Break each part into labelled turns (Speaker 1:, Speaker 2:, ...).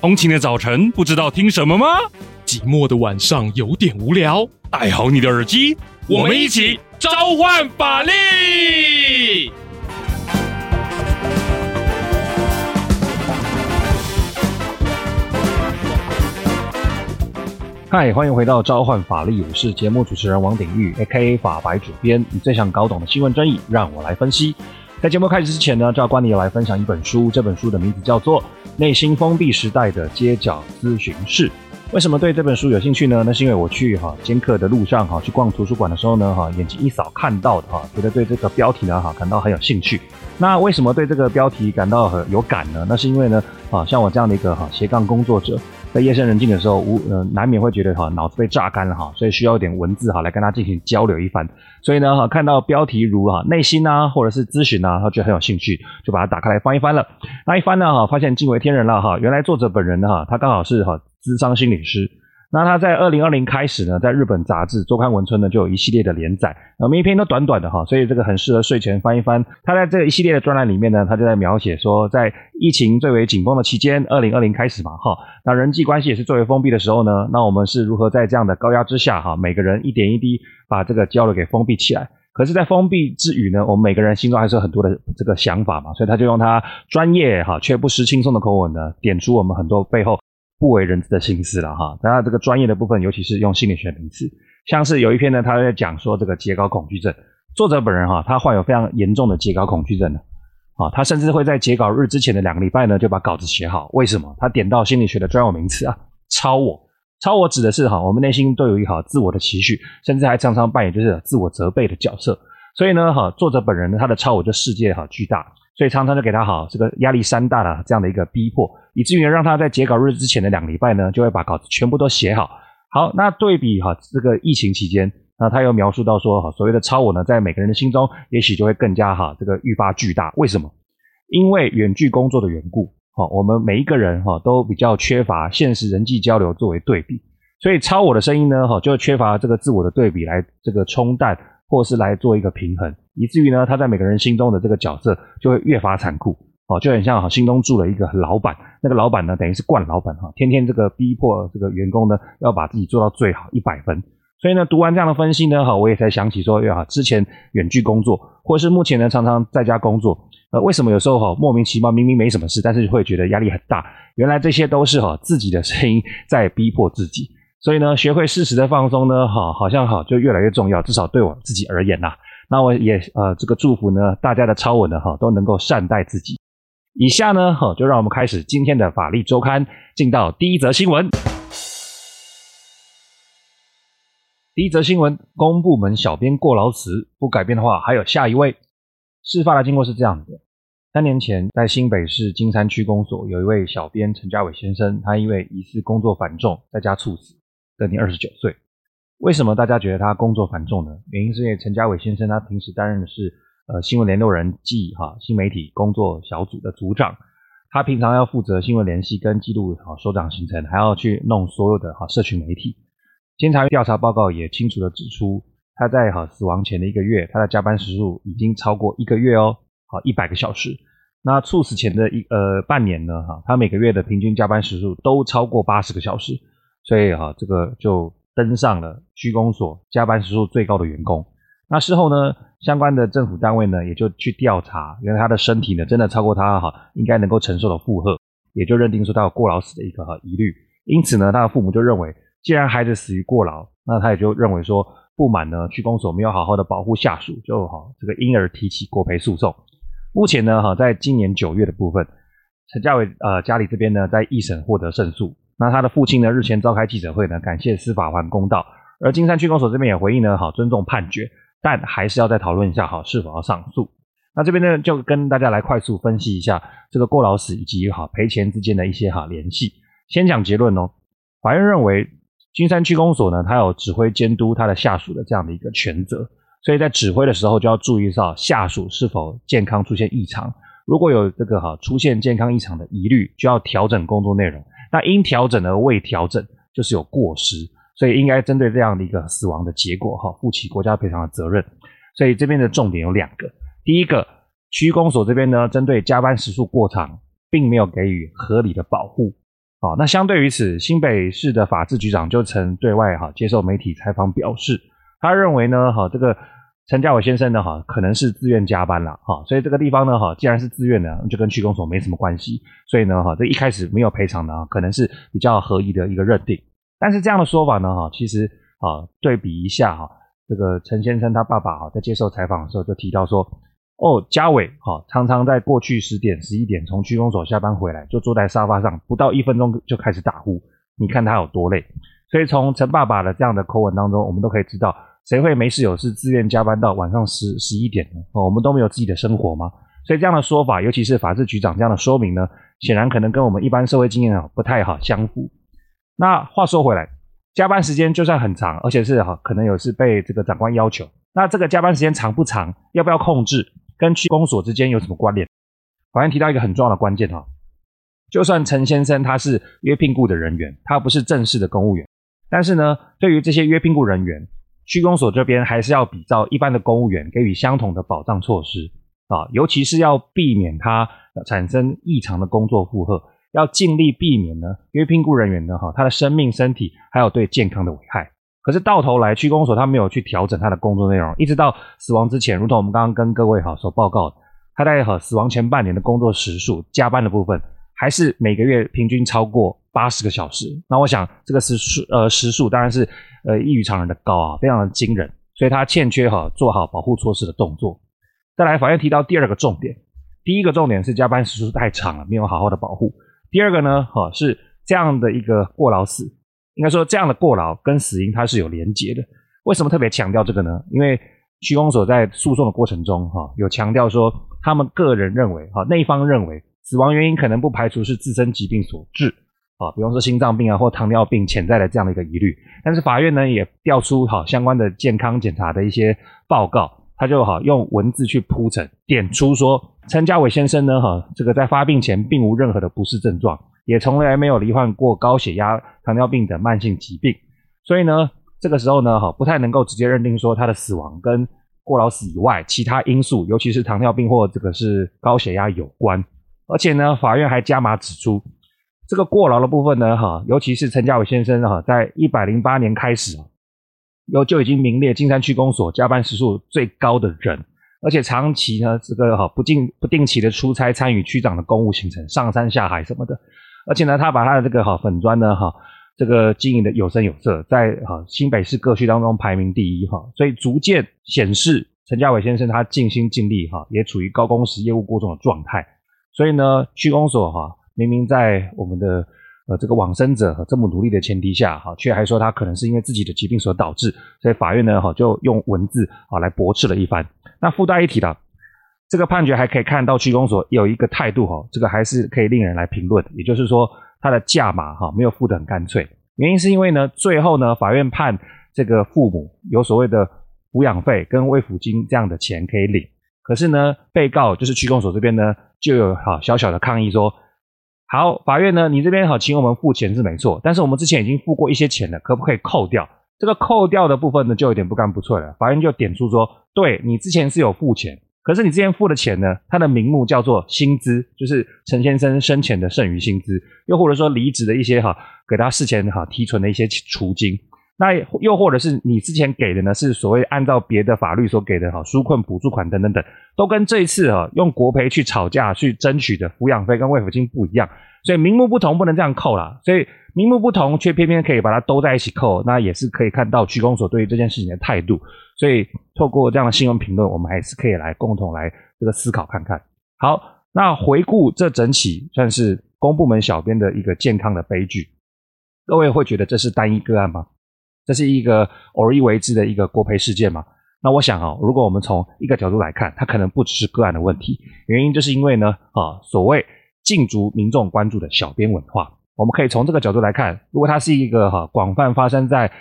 Speaker 1: 通勤的早晨不知道听什么吗？寂寞的晚上有点无聊，戴好你的耳机，我们一起召唤法力！
Speaker 2: 嗨，欢迎回到召唤法力，我是节目主持人王鼎玉，A.K.A. 法白主编。你最想搞懂的新闻争议，让我来分析。在节目开始之前呢，就要关你来分享一本书。这本书的名字叫做《内心封闭时代的街角咨询室》。为什么对这本书有兴趣呢？那是因为我去哈兼课的路上哈，去逛图书馆的时候呢哈，眼睛一扫看到的哈，觉得对这个标题呢哈感到很有兴趣。那为什么对这个标题感到很有感呢？那是因为呢啊，像我这样的一个哈斜杠工作者。在夜深人静的时候，无呃难免会觉得哈脑子被榨干了哈，所以需要一点文字哈来跟他进行交流一番。所以呢哈看到标题如哈内心呐或者是咨询呐，他觉得很有兴趣，就把它打开来翻一翻了。那一翻呢哈，发现惊为天人了哈，原来作者本人呢哈，他刚好是哈咨商心理师。那他在二零二零开始呢，在日本杂志周刊文春呢就有一系列的连载，每一篇都短短的哈，所以这个很适合睡前翻一翻。他在这一系列的专栏里面呢，他就在描写说，在疫情最为紧绷的期间，二零二零开始嘛哈，那人际关系也是最为封闭的时候呢，那我们是如何在这样的高压之下哈，每个人一点一滴把这个交流给封闭起来。可是，在封闭之余呢，我们每个人心中还是有很多的这个想法嘛，所以他就用他专业哈却不失轻松的口吻呢，点出我们很多背后。不为人知的心思了哈，当然这个专业的部分，尤其是用心理学名词，像是有一篇呢，他在讲说这个截稿恐惧症，作者本人哈，他患有非常严重的截稿恐惧症的，啊，他甚至会在截稿日之前的两个礼拜呢，就把稿子写好。为什么？他点到心理学的专有名词啊，超我，超我指的是哈，我们内心都有一好自我的期许，甚至还常常扮演就是自我责备的角色。所以呢，哈，作者本人呢，他的超我就世界哈巨大。所以常常就给他好这个压力山大的这样的一个逼迫，以至于让他在截稿日之前的两个礼拜呢，就会把稿子全部都写好。好，那对比哈这个疫情期间，那他又描述到说哈，所谓的超我呢，在每个人的心中，也许就会更加哈这个愈发巨大。为什么？因为远距工作的缘故，哈，我们每一个人哈都比较缺乏现实人际交流作为对比，所以超我的声音呢，哈就缺乏这个自我的对比来这个冲淡。或是来做一个平衡，以至于呢，他在每个人心中的这个角色就会越发残酷哦，就很像哈，心中住了一个老板，那个老板呢，等于是惯老板哈，天天这个逼迫这个员工呢，要把自己做到最好一百分。所以呢，读完这样的分析呢，哈，我也才想起说，呀，之前远距工作，或是目前呢，常常在家工作，呃，为什么有时候哈，莫名其妙，明明没什么事，但是会觉得压力很大？原来这些都是哈自己的声音在逼迫自己。所以呢，学会适时的放松呢，哈，好像哈就越来越重要。至少对我自己而言呐，那我也呃这个祝福呢，大家的超稳呢，哈都能够善待自己。以下呢，哈就让我们开始今天的法律周刊，进到第一则新闻。第一则新闻：公部门小编过劳死，不改变的话，还有下一位。事发的经过是这样的：三年前，在新北市金山区公所，有一位小编陈家伟先生，他因为疑似工作繁重，在家猝死。得年二十九岁，为什么大家觉得他工作繁重呢？原因是因为陈家伟先生他平时担任的是呃新闻联络人暨哈新媒体工作小组的组长，他平常要负责新闻联系跟记录哈首长行程，还要去弄所有的哈社群媒体。监察院调查报告也清楚地指出，他在哈死亡前的一个月，他的加班时数已经超过一个月哦，好一百个小时。那猝死前的一呃半年呢哈，他每个月的平均加班时数都超过八十个小时。所以哈，这个就登上了区公所加班时数最高的员工。那事后呢，相关的政府单位呢，也就去调查，原来他的身体呢，真的超过他哈应该能够承受的负荷，也就认定说他有过劳死的一个哈疑虑。因此呢，他的父母就认为，既然孩子死于过劳，那他也就认为说，不满呢区公所没有好好的保护下属，就哈这个因而提起国赔诉讼。目前呢哈，在今年九月的部分，陈家伟呃家里这边呢，在一审获得胜诉。那他的父亲呢，日前召开记者会呢，感谢司法还公道。而金山区公所这边也回应呢，好尊重判决，但还是要再讨论一下，好是否要上诉。那这边呢，就跟大家来快速分析一下这个过劳死以及好赔钱之间的一些哈联系。先讲结论哦，法院认为金山区公所呢，他有指挥监督他的下属的这样的一个权责，所以在指挥的时候就要注意到下属是否健康出现异常，如果有这个哈出现健康异常的疑虑，就要调整工作内容。那因调整而未调整，就是有过失，所以应该针对这样的一个死亡的结果，哈，负起国家赔偿的责任。所以这边的重点有两个：第一个，区公所这边呢，针对加班时数过长，并没有给予合理的保护，好，那相对于此，新北市的法制局长就曾对外哈接受媒体采访表示，他认为呢，哈这个陈家伟先生呢，哈可能是自愿加班了，哈，所以这个地方呢，哈既然是自愿的，就跟区公所没什么关系，所以呢，哈这一开始没有赔偿呢，可能是比较合宜的一个认定。但是这样的说法呢，哈其实啊对比一下哈，这个陈先生他爸爸哈在接受采访的时候就提到说。哦，家伟哈常常在过去十点、十一点从区公所下班回来，就坐在沙发上，不到一分钟就开始打呼。你看他有多累。所以从陈爸爸的这样的口吻当中，我们都可以知道，谁会没事有事自愿加班到晚上十十一点呢？我们都没有自己的生活吗？所以这样的说法，尤其是法制局长这样的说明呢，显然可能跟我们一般社会经验啊不太好相符。那话说回来，加班时间就算很长，而且是哈可能有是被这个长官要求，那这个加班时间长不长，要不要控制？跟区公所之间有什么关联？法院提到一个很重要的关键哈，就算陈先生他是约聘雇的人员，他不是正式的公务员，但是呢，对于这些约聘雇人员，区公所这边还是要比照一般的公务员给予相同的保障措施啊，尤其是要避免他产生异常的工作负荷，要尽力避免呢因为聘雇人员呢哈他的生命、身体还有对健康的危害。可是到头来，区公所他没有去调整他的工作内容，一直到死亡之前，如同我们刚刚跟各位哈所报告，他在哈死亡前半年的工作时数、加班的部分，还是每个月平均超过八十个小时。那我想这个时数呃时数当然是呃异于常人的高啊，非常的惊人，所以他欠缺哈做好保护措施的动作。再来，法院提到第二个重点，第一个重点是加班时数太长了，没有好好的保护。第二个呢，哈是这样的一个过劳死。应该说，这样的过劳跟死因它是有连结的。为什么特别强调这个呢？因为区公所在诉讼的过程中，哈，有强调说，他们个人认为，哈，那一方认为死亡原因可能不排除是自身疾病所致，啊，比方说心脏病啊或糖尿病潜在的这样的一个疑虑。但是法院呢也调出好相关的健康检查的一些报告，他就好用文字去铺陈，点出说陈家伟先生呢，哈，这个在发病前并无任何的不适症状。也从来没有罹患过高血压、糖尿病等慢性疾病，所以呢，这个时候呢，哈，不太能够直接认定说他的死亡跟过劳死以外其他因素，尤其是糖尿病或这个是高血压有关。而且呢，法院还加码指出，这个过劳的部分呢，哈，尤其是陈家伟先生哈，在一百零八年开始，有就已经名列金山区公所加班时数最高的人，而且长期呢，这个哈不定不定期的出差参与区长的公务行程，上山下海什么的。而且呢，他把他的这个哈粉专呢哈，这个经营的有声有色，在哈新北市各区当中排名第一哈，所以逐渐显示陈家伟先生他尽心尽力哈，也处于高工时业务过重的状态。所以呢，区公所哈明明在我们的呃这个往生者这么努力的前提下哈，却还说他可能是因为自己的疾病所导致，所以法院呢哈就用文字啊来驳斥了一番。那附带一提的。这个判决还可以看到区公所有一个态度哈，这个还是可以令人来评论。也就是说，他的价码哈没有付得很干脆，原因是因为呢，最后呢，法院判这个父母有所谓的抚养费跟慰抚金这样的钱可以领。可是呢，被告就是区公所这边呢，就有哈小小的抗议说，好，法院呢，你这边好请我们付钱是没错，但是我们之前已经付过一些钱了，可不可以扣掉？这个扣掉的部分呢，就有点不干不脆了。法院就点出说，对，你之前是有付钱。可是你之前付的钱呢？它的名目叫做薪资，就是陈先生生前的剩余薪资，又或者说离职的一些哈，给他事前哈提存的一些储金。那又或者是你之前给的呢，是所谓按照别的法律所给的哈纾困补助款等等等，都跟这一次哈用国赔去吵架去争取的抚养费跟慰抚金不一样，所以名目不同，不能这样扣啦。所以名目不同，却偏偏可以把它兜在一起扣，那也是可以看到区公所对于这件事情的态度。所以透过这样的新闻评论，我们还是可以来共同来这个思考看看。好，那回顾这整起算是公部门小编的一个健康的悲剧，各位会觉得这是单一个案吗？这是一个偶一为之的一个国赔事件嘛？那我想啊，如果我们从一个角度来看，它可能不只是个案的问题，原因就是因为呢，啊，所谓禁足民众关注的小编文化，我们可以从这个角度来看，如果它是一个哈广泛发生在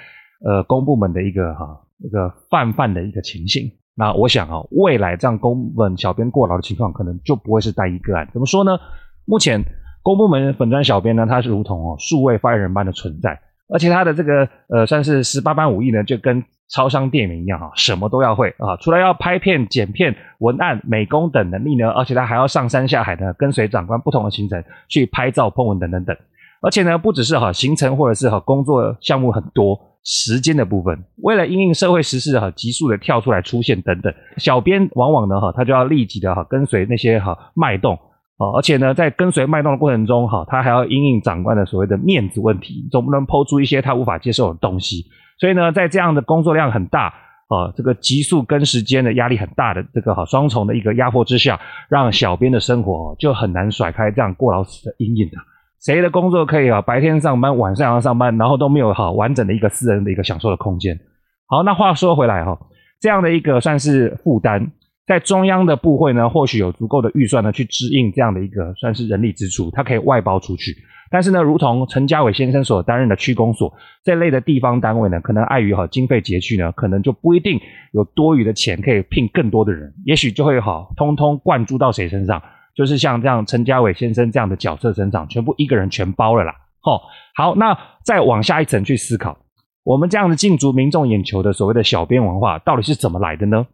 Speaker 2: 呃公部门的一个哈一个泛泛的一个情形，那我想啊，未来这样公部门小编过劳的情况，可能就不会是单一个案。怎么说呢？目前公部门粉专小编呢，它是如同哦数位发言人般的存在。而且他的这个呃，算是十八般武艺呢，就跟超商店员一样哈，什么都要会啊。除了要拍片、剪片、文案、美工等能力呢，而且他还要上山下海的跟随长官不同的行程去拍照、碰文等等等。而且呢，不只是哈行程或者是哈工作项目很多，时间的部分，为了因应社会时事哈急速的跳出来出现等等，小编往往呢哈他就要立即的哈跟随那些哈脉动啊，而且呢在跟随脉动的过程中哈，他还要因应长官的所谓的面子问题，总不能抛出一些他无法接受的东西。所以呢，在这样的工作量很大啊，这个急速跟时间的压力很大的这个哈双重的一个压迫之下，让小编的生活就很难甩开这样过劳死的阴影的。谁的工作可以啊？白天上班，晚上要上班，然后都没有好完整的一个私人的一个享受的空间。好，那话说回来哈，这样的一个算是负担，在中央的部会呢，或许有足够的预算呢，去支应这样的一个算是人力支出，它可以外包出去。但是呢，如同陈家伟先生所担任的区公所这类的地方单位呢，可能碍于哈经费拮据呢，可能就不一定有多余的钱可以聘更多的人，也许就会好通通灌注到谁身上。就是像这样陈家伟先生这样的角色身上，全部一个人全包了啦。吼，好，那再往下一层去思考，我们这样的竞逐民众眼球的所谓的小编文化，到底是怎么来的呢？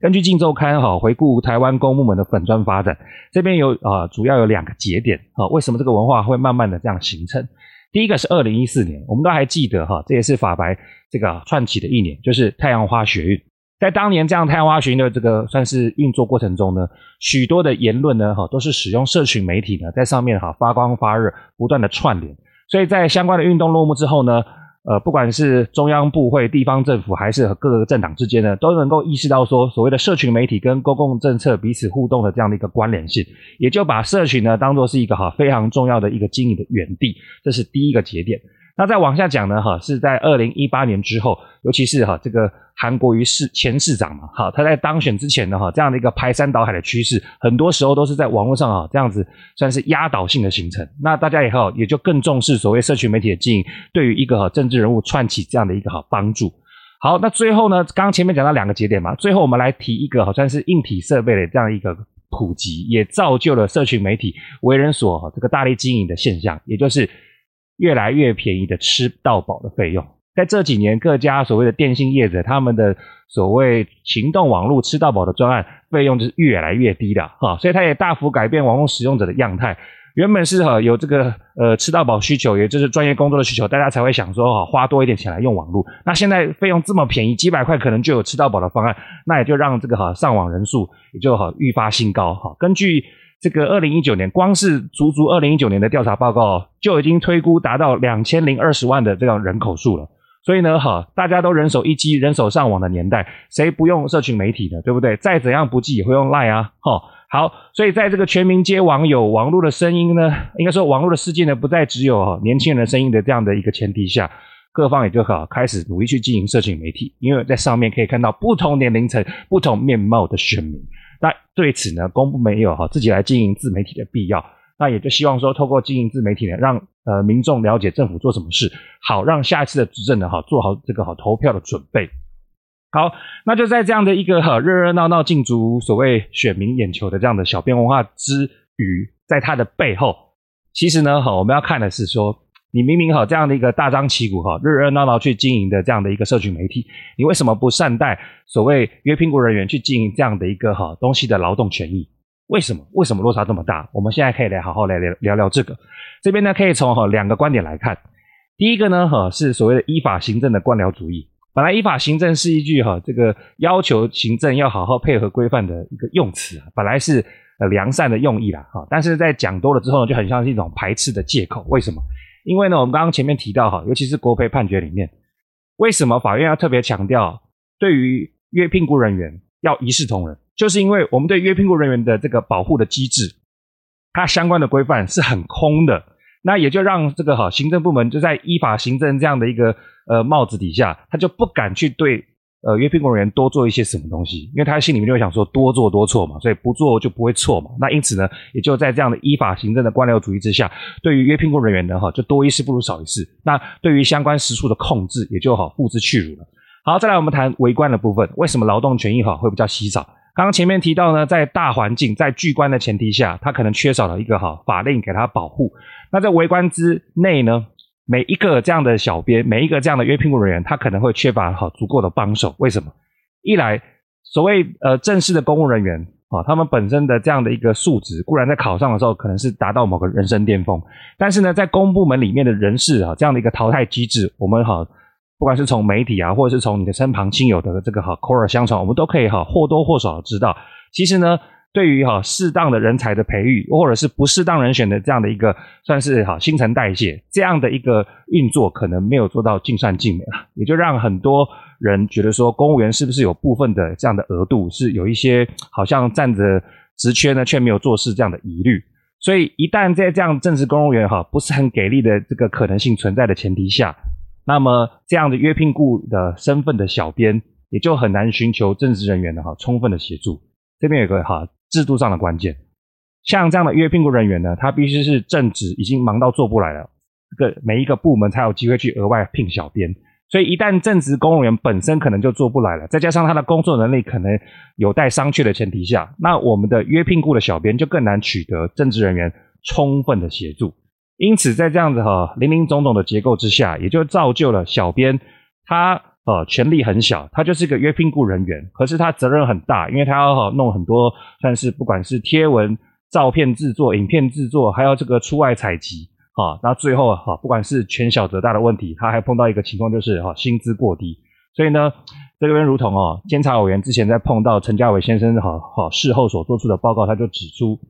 Speaker 2: 根据《镜周刊》哈回顾台湾公部门的粉砖发展，这边有啊、主要有两个节点啊，为什么这个文化会慢慢的这样形成？第一个是二零一四年，我们都还记得哈，这也是法白这个串起的一年，就是太阳花学运。在当年这样太阳花学运的这个算是运作过程中呢，许多的言论呢，哈，都是使用社群媒体呢，在上面哈发光发热，不断的串联。所以在相关的运动落幕之后呢，呃，不管是中央部会、地方政府，还是和各个政党之间呢，都能够意识到说，所谓的社群媒体跟公共政策彼此互动的这样的一个关联性，也就把社群呢当做是一个哈非常重要的一个经营的园地，这是第一个节点。那再往下讲呢，哈，是在二零一八年之后，尤其是哈这个韩国瑜市前市长嘛，哈，他在当选之前呢，哈，这样的一个排山倒海的趋势，很多时候都是在网络上啊，这样子算是压倒性的形成。那大家以后也就更重视所谓社群媒体的经营，对于一个哈政治人物串起这样的一个哈帮助。好，那最后呢，刚刚前面讲到两个节点嘛，最后我们来提一个好像是硬体设备的这样一个普及，也造就了社群媒体为人所这个大力经营的现象，也就是。越来越便宜的吃到饱的费用，在这几年各家所谓的电信业者，他们的所谓行动网络吃到饱的专案费用就是越来越低的哈，所以它也大幅改变网络使用者的样态。原本是哈有这个呃吃到饱需求，也就是专业工作的需求，大家才会想说哈花多一点钱来用网络。那现在费用这么便宜，几百块可能就有吃到饱的方案，那也就让这个哈上网人数也就哈愈发新高哈。根据这个二零一九年，光是足足二零一九年的调查报告，就已经推估达到两千零二十万的这样人口数了。所以呢，哈，大家都人手一机、人手上网的年代，谁不用社群媒体呢？对不对？再怎样不济也会用 Line 啊，哈。好，所以在这个全民皆网友、网络的声音呢，应该说网络的世界呢，不再只有年轻人的声音的这样的一个前提下，各方也就好开始努力去经营社群媒体，因为在上面可以看到不同年龄层、不同面貌的选民。那对此呢，公布没有哈自己来经营自媒体的必要。那也就希望说，透过经营自媒体呢，让呃民众了解政府做什么事，好让下一次的执政呢，哈做好这个好投票的准备。好，那就在这样的一个哈热热闹闹竞逐所谓选民眼球的这样的小编文化之余，在它的背后，其实呢，哈我们要看的是说。你明明哈这样的一个大张旗鼓哈热热闹闹去经营的这样的一个社群媒体，你为什么不善待所谓约聘雇人员去经营这样的一个哈东西的劳动权益？为什么？为什么落差这么大？我们现在可以来好好来聊聊聊这个。这边呢可以从哈两个观点来看。第一个呢哈是所谓的依法行政的官僚主义。本来依法行政是一句哈这个要求行政要好好配合规范的一个用词啊，本来是呃良善的用意啦哈，但是在讲多了之后呢，就很像是一种排斥的借口。为什么？因为呢，我们刚刚前面提到哈，尤其是国赔判决里面，为什么法院要特别强调对于约聘雇人员要一视同仁？就是因为我们对约聘雇人员的这个保护的机制，它相关的规范是很空的，那也就让这个哈行政部门就在依法行政这样的一个呃帽子底下，他就不敢去对。呃，约聘雇人员多做一些什么东西，因为他心里面就会想说多做多错嘛，所以不做就不会错嘛。那因此呢，也就在这样的依法行政的官僚主义之下，对于约聘雇人员呢，哈，就多一事不如少一事。那对于相关时数的控制，也就好付之去如了。好，再来我们谈围观的部分，为什么劳动权益哈会比较稀少？刚刚前面提到呢，在大环境在巨观的前提下，它可能缺少了一个哈法令给它保护。那在围观之内呢？每一个这样的小编，每一个这样的约聘雇人员，他可能会缺乏好足够的帮手。为什么？一来，所谓呃正式的公务人员啊，他们本身的这样的一个素质，固然在考上的时候可能是达到某个人生巅峰，但是呢，在公部门里面的人事啊，这样的一个淘汰机制，我们哈，不管是从媒体啊，或者是从你的身旁亲友的这个哈口耳相传，我们都可以哈或多或少知道，其实呢。对于哈适当的人才的培育，或者是不适当人选的这样的一个算是哈新陈代谢这样的一个运作，可能没有做到尽善尽美啊，也就让很多人觉得说，公务员是不是有部分的这样的额度是有一些好像占着职缺呢，却没有做事这样的疑虑。所以一旦在这样正式公务员哈不是很给力的这个可能性存在的前提下，那么这样的约聘雇的身份的小编也就很难寻求正职人员的哈充分的协助。这边有个哈。制度上的关键，像这样的约聘雇人员呢，他必须是正职已经忙到做不来了，这个每一个部门才有机会去额外聘小编。所以一旦正职公务员本身可能就做不来了，再加上他的工作能力可能有待商榷的前提下，那我们的约聘雇的小编就更难取得正职人员充分的协助。因此，在这样子哈林林总总的结构之下，也就造就了小编他。呃，权力很小，他就是一个约聘雇人员，可是他责任很大，因为他要弄很多，算是不管是贴文、照片制作、影片制作，还要这个出外采集，啊，那最后哈，不管是权小责大的问题，他还碰到一个情况，就是哈薪资过低，所以呢，这边如同哦，监察委员之前在碰到陈家伟先生哈哈事后所做出的报告，他就指出，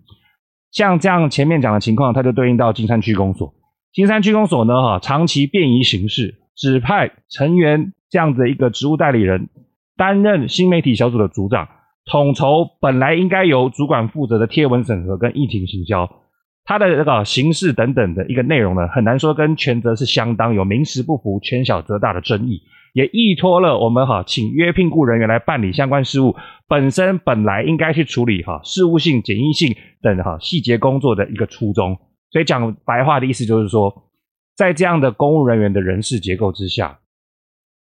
Speaker 2: 像这样前面讲的情况，他就对应到金山区公所，金山区公所呢哈长期便宜行事，指派成员。这样子的一个职务代理人担任新媒体小组的组长，统筹本来应该由主管负责的贴文审核跟议题行销，他的这个形式等等的一个内容呢，很难说跟权责是相当，有名实不符、权小责大的争议，也依托了我们哈请约聘雇人员来办理相关事务，本身本来应该去处理哈事务性、简易性等哈细节工作的一个初衷。所以讲白话的意思就是说，在这样的公务人员的人事结构之下。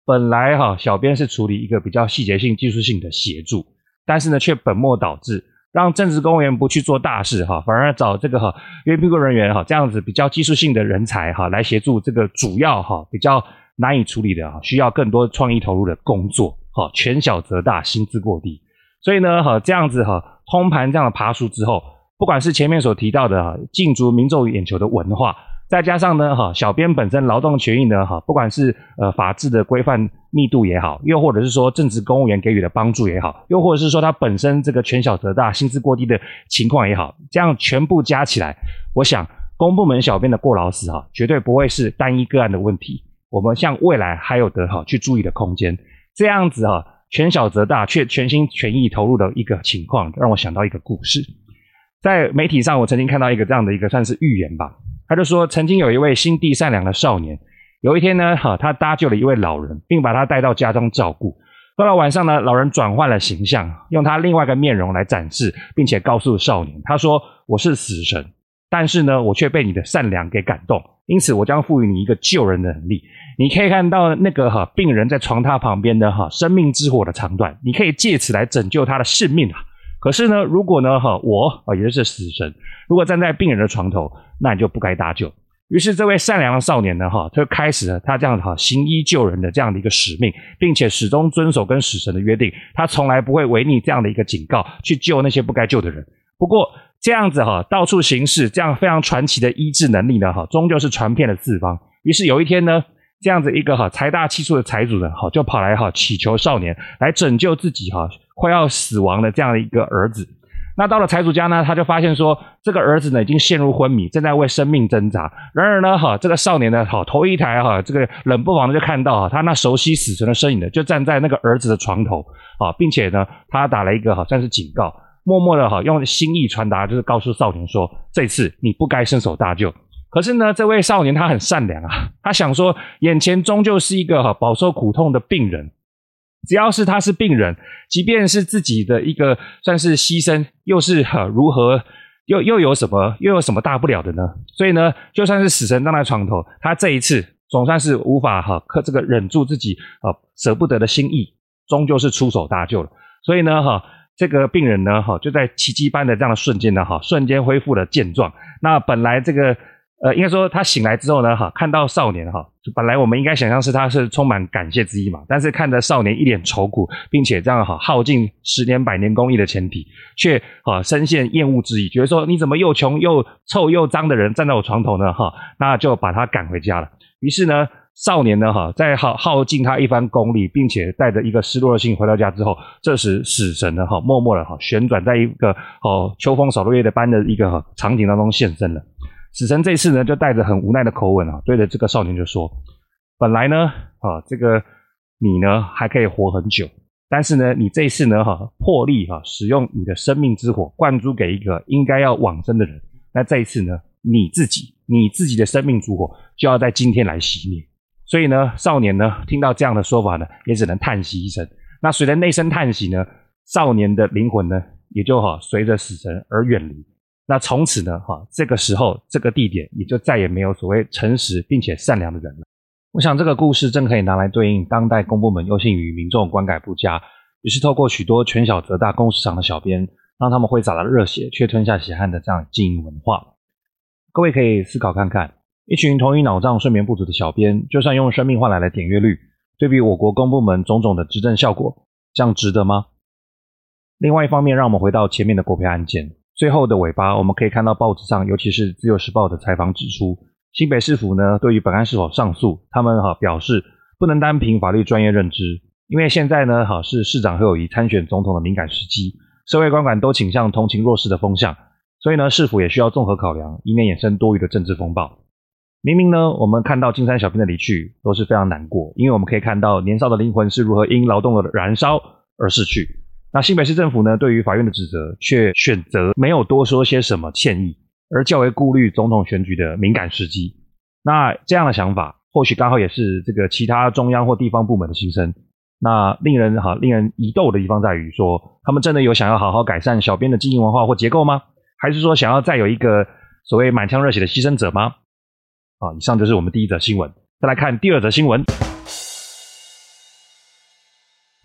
Speaker 2: 本来哈，小编是处理一个比较细节性、技术性的协助，但是呢，却本末倒置，让正职公务员不去做大事哈，反而找这个哈约聘雇人员哈这样子比较技术性的人才哈来协助这个主要哈比较难以处理的哈需要更多创意投入的工作哈，权小则大，薪资过低，所以呢哈这样子哈通盘这样的爬梳之后，不管是前面所提到的哈竞逐民众眼球的文化。再加上呢，哈，小编本身劳动权益呢，哈，不管是呃法制的规范密度也好，又或者是说正职公务员给予的帮助也好，又或者是说他本身这个权小责大、薪资过低的情况也好，这样全部加起来，我想公部门小编的过劳死哈，绝对不会是单一个案的问题。我们向未来还有得哈去注意的空间。这样子哈，权小责大却全心全意投入的一个情况，让我想到一个故事，在媒体上我曾经看到一个这样的一个算是预言吧。他就说，曾经有一位心地善良的少年，有一天呢，哈，他搭救了一位老人，并把他带到家中照顾。到了晚上呢，老人转换了形象，用他另外一个面容来展示，并且告诉少年，他说：“我是死神，但是呢，我却被你的善良给感动，因此我将赋予你一个救人的能力。你可以看到那个哈病人在床榻旁边的哈生命之火的长短，你可以借此来拯救他的性命啊。”可是呢，如果呢，哈，我啊，也就是死神，如果站在病人的床头，那你就不该搭救。于是，这位善良的少年呢，哈，他就开始了他这样哈行医救人的这样的一个使命，并且始终遵守跟死神的约定，他从来不会违逆这样的一个警告去救那些不该救的人。不过，这样子哈到处行事，这样非常传奇的医治能力呢，哈，终究是传遍了四方。于是有一天呢，这样子一个哈财大气粗的财主呢，哈，就跑来哈祈求少年来拯救自己哈。快要死亡的这样的一个儿子，那到了财主家呢，他就发现说，这个儿子呢已经陷入昏迷，正在为生命挣扎。然而呢，哈，这个少年呢，好头一抬哈，这个冷不防的就看到哈，他那熟悉死神的身影呢，就站在那个儿子的床头啊，并且呢，他打了一个好像是警告，默默的哈用心意传达，就是告诉少年说，这次你不该伸手搭救。可是呢，这位少年他很善良啊，他想说，眼前终究是一个哈饱受苦痛的病人。只要是他是病人，即便是自己的一个算是牺牲，又是哈如何，又又有什么，又有什么大不了的呢？所以呢，就算是死神站在床头，他这一次总算是无法哈克这个忍住自己啊舍不得的心意，终究是出手搭救了。所以呢，哈这个病人呢，哈就在奇迹般的这样的瞬间呢，哈瞬间恢复了健壮。那本来这个呃，应该说他醒来之后呢，哈，看到少年哈，本来我们应该想象是他是充满感谢之意嘛，但是看着少年一脸愁苦，并且这样哈耗尽十年百年功力的前提，却哈深陷厌恶之意，觉得说你怎么又穷又臭又脏的人站在我床头呢？哈，那就把他赶回家了。于是呢，少年呢，哈，在耗耗尽他一番功力，并且带着一个失落的心回到家之后，这时死神呢，哈，默默的哈旋转在一个哦秋风扫落叶的般的一个哈场景当中现身了。死神这次呢，就带着很无奈的口吻啊，对着这个少年就说：“本来呢，啊，这个你呢还可以活很久，但是呢，你这一次呢，哈，破例哈，使用你的生命之火灌注给一个应该要往生的人，那这一次呢，你自己你自己的生命之火就要在今天来熄灭。所以呢，少年呢听到这样的说法呢，也只能叹息一声。那随着那声叹息呢，少年的灵魂呢，也就哈随着死神而远离。”那从此呢，哈，这个时候这个地点也就再也没有所谓诚实并且善良的人了。我想这个故事正可以拿来对应当代公部门优先于民众观感不佳，于是透过许多权小则大、公事长的小编，让他们挥洒了热血却吞下血汗的这样经营文化。各位可以思考看看，一群头晕脑胀、睡眠不足的小编，就算用生命换来了点阅率，对比我国公部门种种的执政效果，这样值得吗？另外一方面，让我们回到前面的国赔案件。最后的尾巴，我们可以看到报纸上，尤其是《自由时报》的采访指出，新北市府呢，对于本案是否上诉，他们哈表示不能单凭法律专业认知，因为现在呢，哈是市长侯友宜参选总统的敏感时机，社会观感都倾向同情弱势的风向，所以呢，市府也需要综合考量，以免衍生多余的政治风暴。明明呢，我们看到金山小编的离去都是非常难过，因为我们可以看到年少的灵魂是如何因劳动的燃烧而逝去。那新北市政府呢，对于法院的指责，却选择没有多说些什么歉意，而较为顾虑总统选举的敏感时机。那这样的想法，或许刚好也是这个其他中央或地方部门的心声。那令人哈令人疑窦的地方在于说，他们真的有想要好好改善小编的经营文化或结构吗？还是说想要再有一个所谓满腔热血的牺牲者吗？啊，以上就是我们第一则新闻。再来看第二则新闻。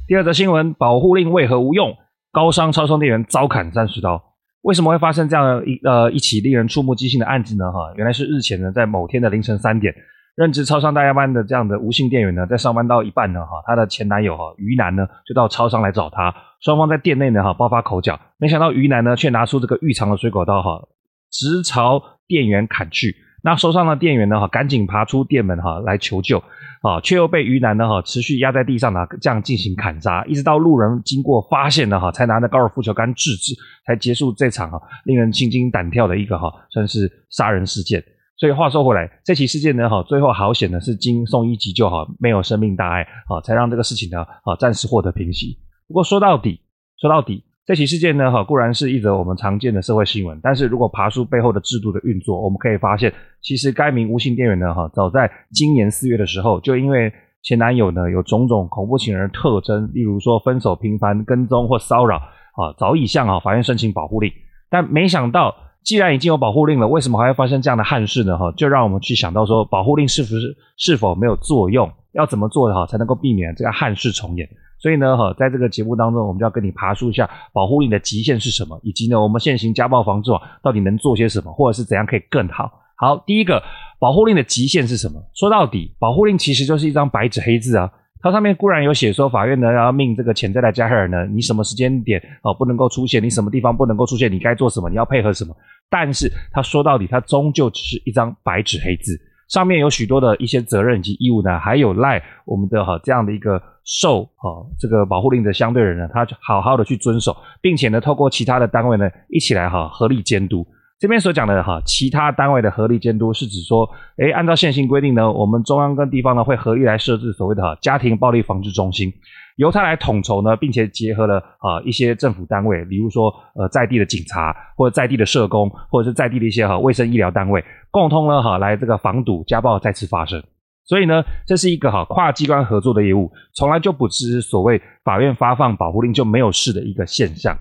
Speaker 2: 第二则新闻：保护令为何无用？高商超商店员遭砍三十刀。为什么会发生这样一呃一起令人触目惊心的案子呢？哈，原来是日前呢，在某天的凌晨三点，任职超商大夜班的这样的吴姓店员呢，在上班到一半呢，哈，她的前男友哈于男呢，就到超商来找她，双方在店内呢，哈爆发口角，没想到于男呢，却拿出这个预藏的水果刀，哈，直朝店员砍去。那受伤的店员呢，哈，赶紧爬出店门，哈，来求救。啊，却又被鱼男呢哈持续压在地上呢，这样进行砍杀，一直到路人经过发现了哈，才拿着高尔夫球杆制止，才结束这场哈令人心惊胆跳的一个哈算是杀人事件。所以话说回来，这起事件呢哈，最后好险的是经送医急救哈，没有生命大碍啊，才让这个事情呢啊暂时获得平息。不过说到底，说到底。这起事件呢，哈固然是一则我们常见的社会新闻，但是如果爬出背后的制度的运作，我们可以发现，其实该名吴姓店员呢，哈早在今年四月的时候，就因为前男友呢有种种恐怖情人特征，例如说分手频繁、跟踪或骚扰，啊早已向啊法院申请保护令。但没想到，既然已经有保护令了，为什么还会发生这样的憾事呢？哈，就让我们去想到说，保护令是不是是否没有作用？要怎么做哈才能够避免这个憾事重演？所以呢，哈，在这个节目当中，我们就要跟你爬梳一下保护令的极限是什么，以及呢，我们现行家暴防治网到底能做些什么，或者是怎样可以更好。好，第一个，保护令的极限是什么？说到底，保护令其实就是一张白纸黑字啊，它上面固然有写说，法院呢要命这个潜在的加害人呢，你什么时间点哦不能够出现，你什么地方不能够出现，你该做什么，你要配合什么。但是他说到底，它终究只是一张白纸黑字。上面有许多的一些责任以及义务呢，还有赖我们的哈这样的一个受哈这个保护令的相对人呢，他就好好的去遵守，并且呢，透过其他的单位呢一起来哈合力监督。这边所讲的哈其他单位的合力监督，是指说，诶，按照现行规定呢，我们中央跟地方呢会合力来设置所谓的哈家庭暴力防治中心。由他来统筹呢，并且结合了啊一些政府单位，比如说呃在地的警察，或者在地的社工，或者是在地的一些哈卫生医疗单位，共同呢哈来这个防堵家暴再次发生。所以呢，这是一个哈跨机关合作的业务，从来就不是所谓法院发放保护令就没有事的一个现象。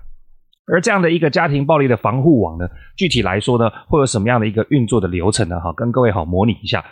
Speaker 2: 而这样的一个家庭暴力的防护网呢，具体来说呢，会有什么样的一个运作的流程呢？哈，跟各位好模拟一下。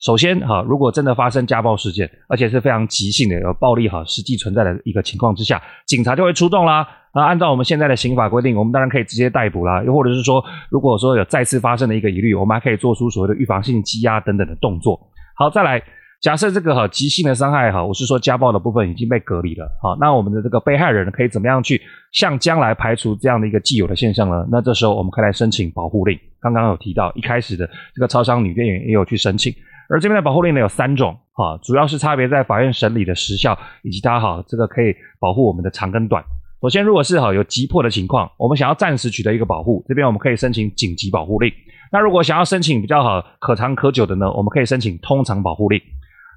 Speaker 2: 首先哈，如果真的发生家暴事件，而且是非常急性的有暴力哈实际存在的一个情况之下，警察就会出动啦。那按照我们现在的刑法规定，我们当然可以直接逮捕啦。又或者是说，如果说有再次发生的一个疑虑，我们还可以做出所谓的预防性羁押等等的动作。好，再来。假设这个哈急性的伤害哈，我是说家暴的部分已经被隔离了，好，那我们的这个被害人可以怎么样去向将来排除这样的一个既有的现象呢？那这时候我们可以来申请保护令。刚刚有提到一开始的这个超商女店员也有去申请，而这边的保护令呢有三种哈，主要是差别在法院审理的时效以及它哈这个可以保护我们的长跟短。首先，如果是哈有急迫的情况，我们想要暂时取得一个保护，这边我们可以申请紧急保护令。那如果想要申请比较好可长可久的呢，我们可以申请通常保护令。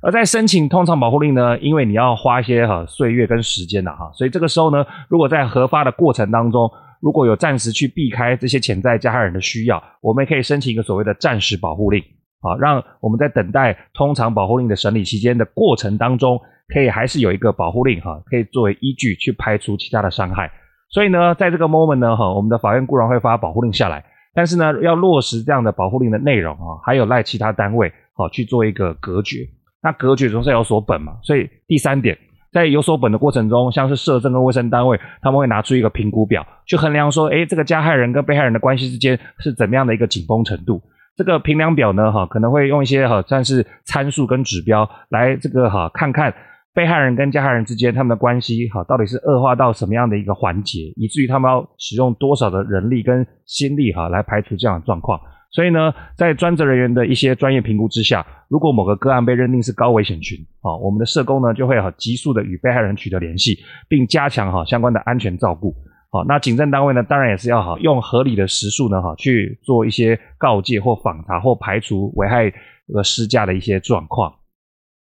Speaker 2: 而在申请通常保护令呢，因为你要花一些哈岁月跟时间的哈，所以这个时候呢，如果在核发的过程当中，如果有暂时去避开这些潜在加害人的需要，我们也可以申请一个所谓的暂时保护令，啊，让我们在等待通常保护令的审理期间的过程当中，可以还是有一个保护令哈，可以作为依据去排除其他的伤害。所以呢，在这个 moment 呢，哈，我们的法院固然会发保护令下来，但是呢，要落实这样的保护令的内容啊，还有赖其他单位好去做一个隔绝。那隔绝总是要有所本嘛，所以第三点，在有所本的过程中，像是社政跟卫生单位，他们会拿出一个评估表，去衡量说，诶，这个加害人跟被害人的关系之间是怎么样的一个紧绷程度。这个评量表呢，哈，可能会用一些哈，算是参数跟指标来这个哈，看看被害人跟加害人之间他们的关系哈，到底是恶化到什么样的一个环节，以至于他们要使用多少的人力跟心力哈，来排除这样的状况。所以呢，在专责人员的一些专业评估之下，如果某个个案被认定是高危险群，啊，我们的社工呢就会哈急速的与被害人取得联系，并加强哈相关的安全照顾。好，那警政单位呢，当然也是要好用合理的时数呢，哈去做一些告诫或访查或排除危害这个施加的一些状况。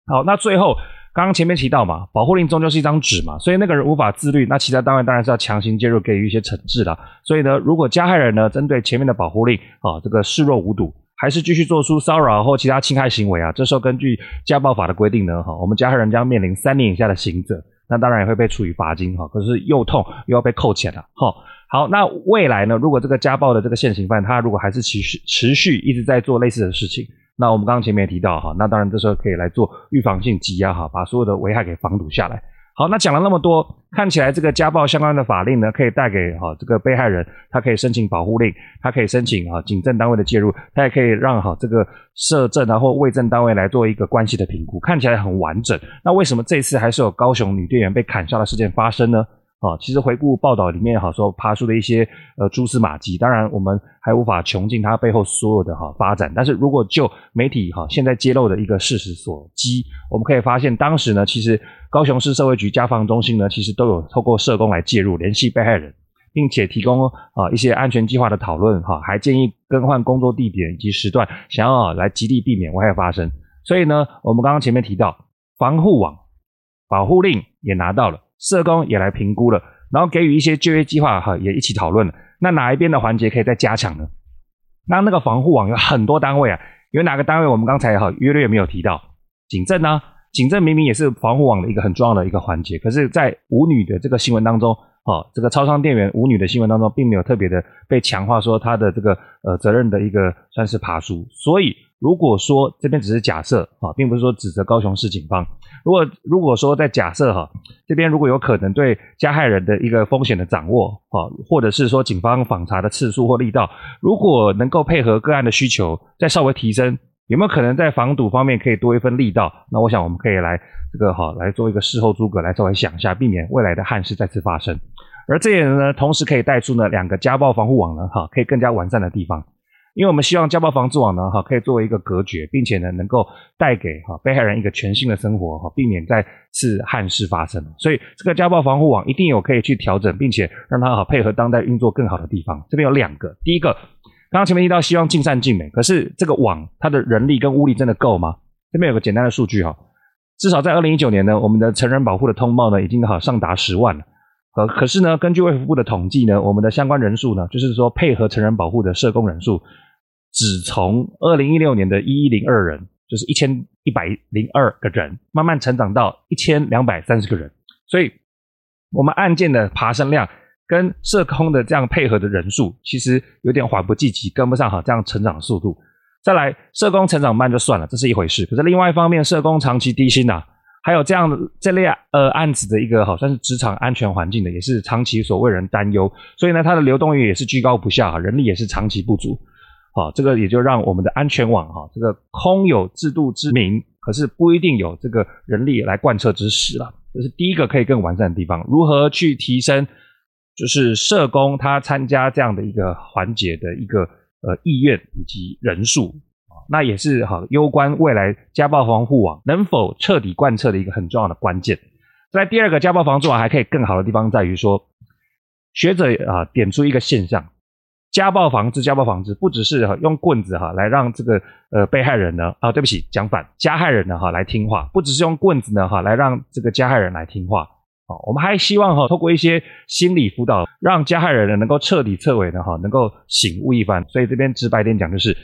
Speaker 2: 好，那最后。刚刚前面提到嘛，保护令终究是一张纸嘛，所以那个人无法自律，那其他单位当然是要强行介入，给予一些惩治了。所以呢，如果加害人呢针对前面的保护令啊，这个视若无睹，还是继续做出骚扰或其他侵害行为啊，这时候根据家暴法的规定呢，哈，我们加害人将面临三年以下的刑责，那当然也会被处以罚金哈，可是又痛又要被扣钱了哈。好，那未来呢，如果这个家暴的这个现行犯他如果还是持续持续一直在做类似的事情。那我们刚刚前面也提到哈，那当然这时候可以来做预防性羁押哈，把所有的危害给防堵下来。好，那讲了那么多，看起来这个家暴相关的法令呢，可以带给哈这个被害人，他可以申请保护令，他可以申请哈警政单位的介入，他也可以让哈这个社政啊或卫政单位来做一个关系的评估，看起来很完整。那为什么这次还是有高雄女店员被砍杀的事件发生呢？啊，其实回顾报道里面哈，说爬出的一些呃蛛丝马迹，当然我们还无法穷尽它背后所有的哈发展。但是如果就媒体哈现在揭露的一个事实所基，我们可以发现，当时呢，其实高雄市社会局家防中心呢，其实都有透过社工来介入联系被害人，并且提供啊一些安全计划的讨论哈，还建议更换工作地点以及时段，想要来极力避免危害发生。所以呢，我们刚刚前面提到防护网保护令也拿到了。社工也来评估了，然后给予一些就业计划哈，也一起讨论了。那哪一边的环节可以再加强呢？那那个防护网有很多单位啊，有哪个单位我们刚才哈约略没有提到？警政呢？警政明明也是防护网的一个很重要的一个环节，可是，在舞女的这个新闻当中，哦，这个超商店员舞女的新闻当中，并没有特别的被强化说她的这个呃责任的一个算是爬梳。所以如果说这边只是假设啊，并不是说指责高雄市警方。如果如果说在假设哈，这边如果有可能对加害人的一个风险的掌握啊，或者是说警方访查的次数或力道，如果能够配合个案的需求，再稍微提升，有没有可能在防堵方面可以多一份力道？那我想我们可以来这个哈来做一个事后诸葛，来稍微想一下，避免未来的憾事再次发生。而这也呢，同时可以带出呢两个家暴防护网呢哈，可以更加完善的地方。因为我们希望家暴防治网呢，哈，可以作为一个隔绝，并且呢，能够带给哈被害人一个全新的生活，哈，避免再次憾事发生。所以，这个家暴防护网一定有可以去调整，并且让它好配合当代运作更好的地方。这边有两个，第一个，刚刚前面提到希望尽善尽美，可是这个网它的人力跟物力真的够吗？这边有个简单的数据哈，至少在二零一九年呢，我们的成人保护的通报呢，已经好上达十万了。呃，可是呢，根据卫福部的统计呢，我们的相关人数呢，就是说配合成人保护的社工人数。只从二零一六年的一一零二人，就是一千一百零二个人，慢慢成长到一千两百三十个人。所以，我们案件的爬升量跟社工的这样配合的人数，其实有点缓不济急，跟不上哈这样成长速度。再来，社工成长慢就算了，这是一回事。可是另外一方面，社工长期低薪呐、还有这样的这类呃案子的一个好像是职场安全环境的，也是长期所为人担忧。所以呢，它的流动率也是居高不下，人力也是长期不足。好，这个也就让我们的安全网哈，这个空有制度之名，可是不一定有这个人力来贯彻之实了。这是第一个可以更完善的地方。如何去提升，就是社工他参加这样的一个环节的一个。呃，意愿以及人数啊，那也是哈，攸关未来家暴防护网能否彻底贯彻的一个很重要的关键。在第二个家暴防治网还可以更好的地方在于说，学者啊点出一个现象：家暴防治、家暴防治不只是哈用棍子哈来让这个呃被害人呢啊，对不起，讲反，加害人呢哈来听话，不只是用棍子呢哈来让这个加害人来听话。好，我们还希望哈，透过一些心理辅导，让加害人呢能够彻底彻尾的哈，能够醒悟一番。所以这边直白点讲，就是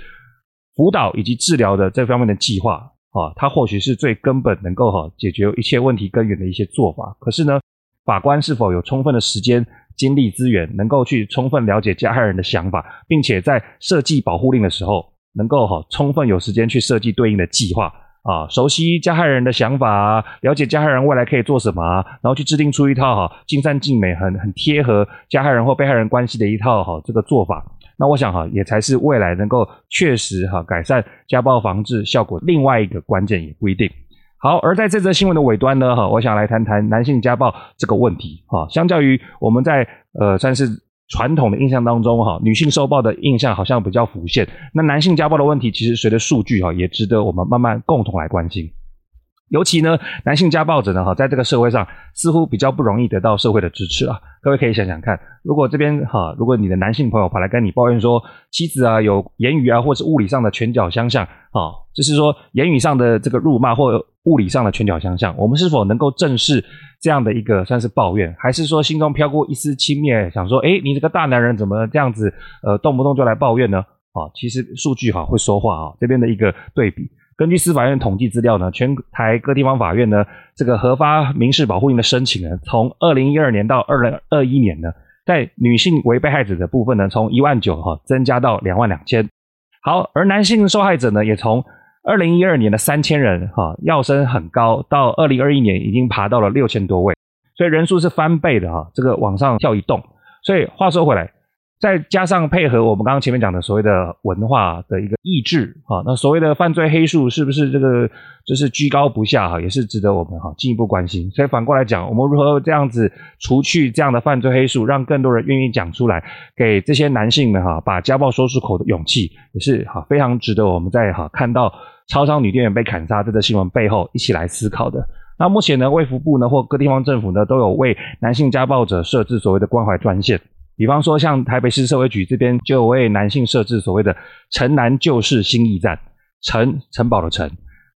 Speaker 2: 辅导以及治疗的这方面的计划啊，它或许是最根本能够哈解决一切问题根源的一些做法。可是呢，法官是否有充分的时间、精力、资源，能够去充分了解加害人的想法，并且在设计保护令的时候，能够哈充分有时间去设计对应的计划。啊，熟悉加害人的想法，了解加害人未来可以做什么，然后去制定出一套哈尽善尽美、很很贴合加害人或被害人关系的一套哈这个做法。那我想哈，也才是未来能够确实哈改善家暴防治效果另外一个关键，也不一定。好，而在这则新闻的尾端呢，哈，我想来谈谈男性家暴这个问题。哈，相较于我们在呃算是。传统的印象当中，哈，女性受暴的印象好像比较浮现。那男性家暴的问题，其实随着数据，哈，也值得我们慢慢共同来关心。尤其呢，男性家暴者呢，哈，在这个社会上似乎比较不容易得到社会的支持啊。各位可以想想看，如果这边哈，如果你的男性朋友跑来跟你抱怨说，妻子啊有言语啊或是物理上的拳脚相向啊，就是说言语上的这个辱骂或物理上的拳脚相向，我们是否能够正视这样的一个算是抱怨，还是说心中飘过一丝轻蔑，想说，诶，你这个大男人怎么这样子，呃，动不动就来抱怨呢？啊，其实数据哈会说话啊，这边的一个对比。根据司法院统计资料呢，全台各地方法院呢，这个核发民事保护令的申请呢，从二零一二年到二零二一年呢，在女性为被害者的部分呢，从一万九哈增加到两万两千。好，而男性受害者呢，也从二零一二年的三千人哈，要升很高，到二零二一年已经爬到了六千多位，所以人数是翻倍的哈，这个往上跳一动。所以话说回来。再加上配合我们刚刚前面讲的所谓的文化的一个意志，哈，那所谓的犯罪黑数是不是这个就是居高不下哈，也是值得我们哈进一步关心。所以反过来讲，我们如何这样子除去这样的犯罪黑数，让更多人愿意讲出来，给这些男性们哈把家暴说出口的勇气，也是哈非常值得我们在哈看到超商女店员被砍杀这个新闻背后一起来思考的。那目前呢，卫福部呢或各地方政府呢都有为男性家暴者设置所谓的关怀专线。比方说，像台北市社会局这边就为男性设置所谓的“城南旧事心驿站”，城城堡的城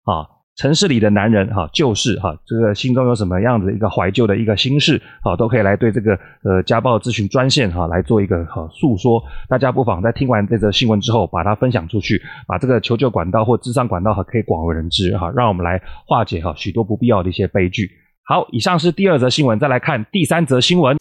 Speaker 2: 啊，城市里的男人哈，旧事哈，这个心中有什么样子一个怀旧的一个心事啊，都可以来对这个呃家暴咨询专线哈来做一个哈诉说。大家不妨在听完这则新闻之后，把它分享出去，把这个求救管道或智商管道哈可以广为人知哈，让我们来化解哈许多不必要的一些悲剧。好，以上是第二则新闻，再来看第三则新闻。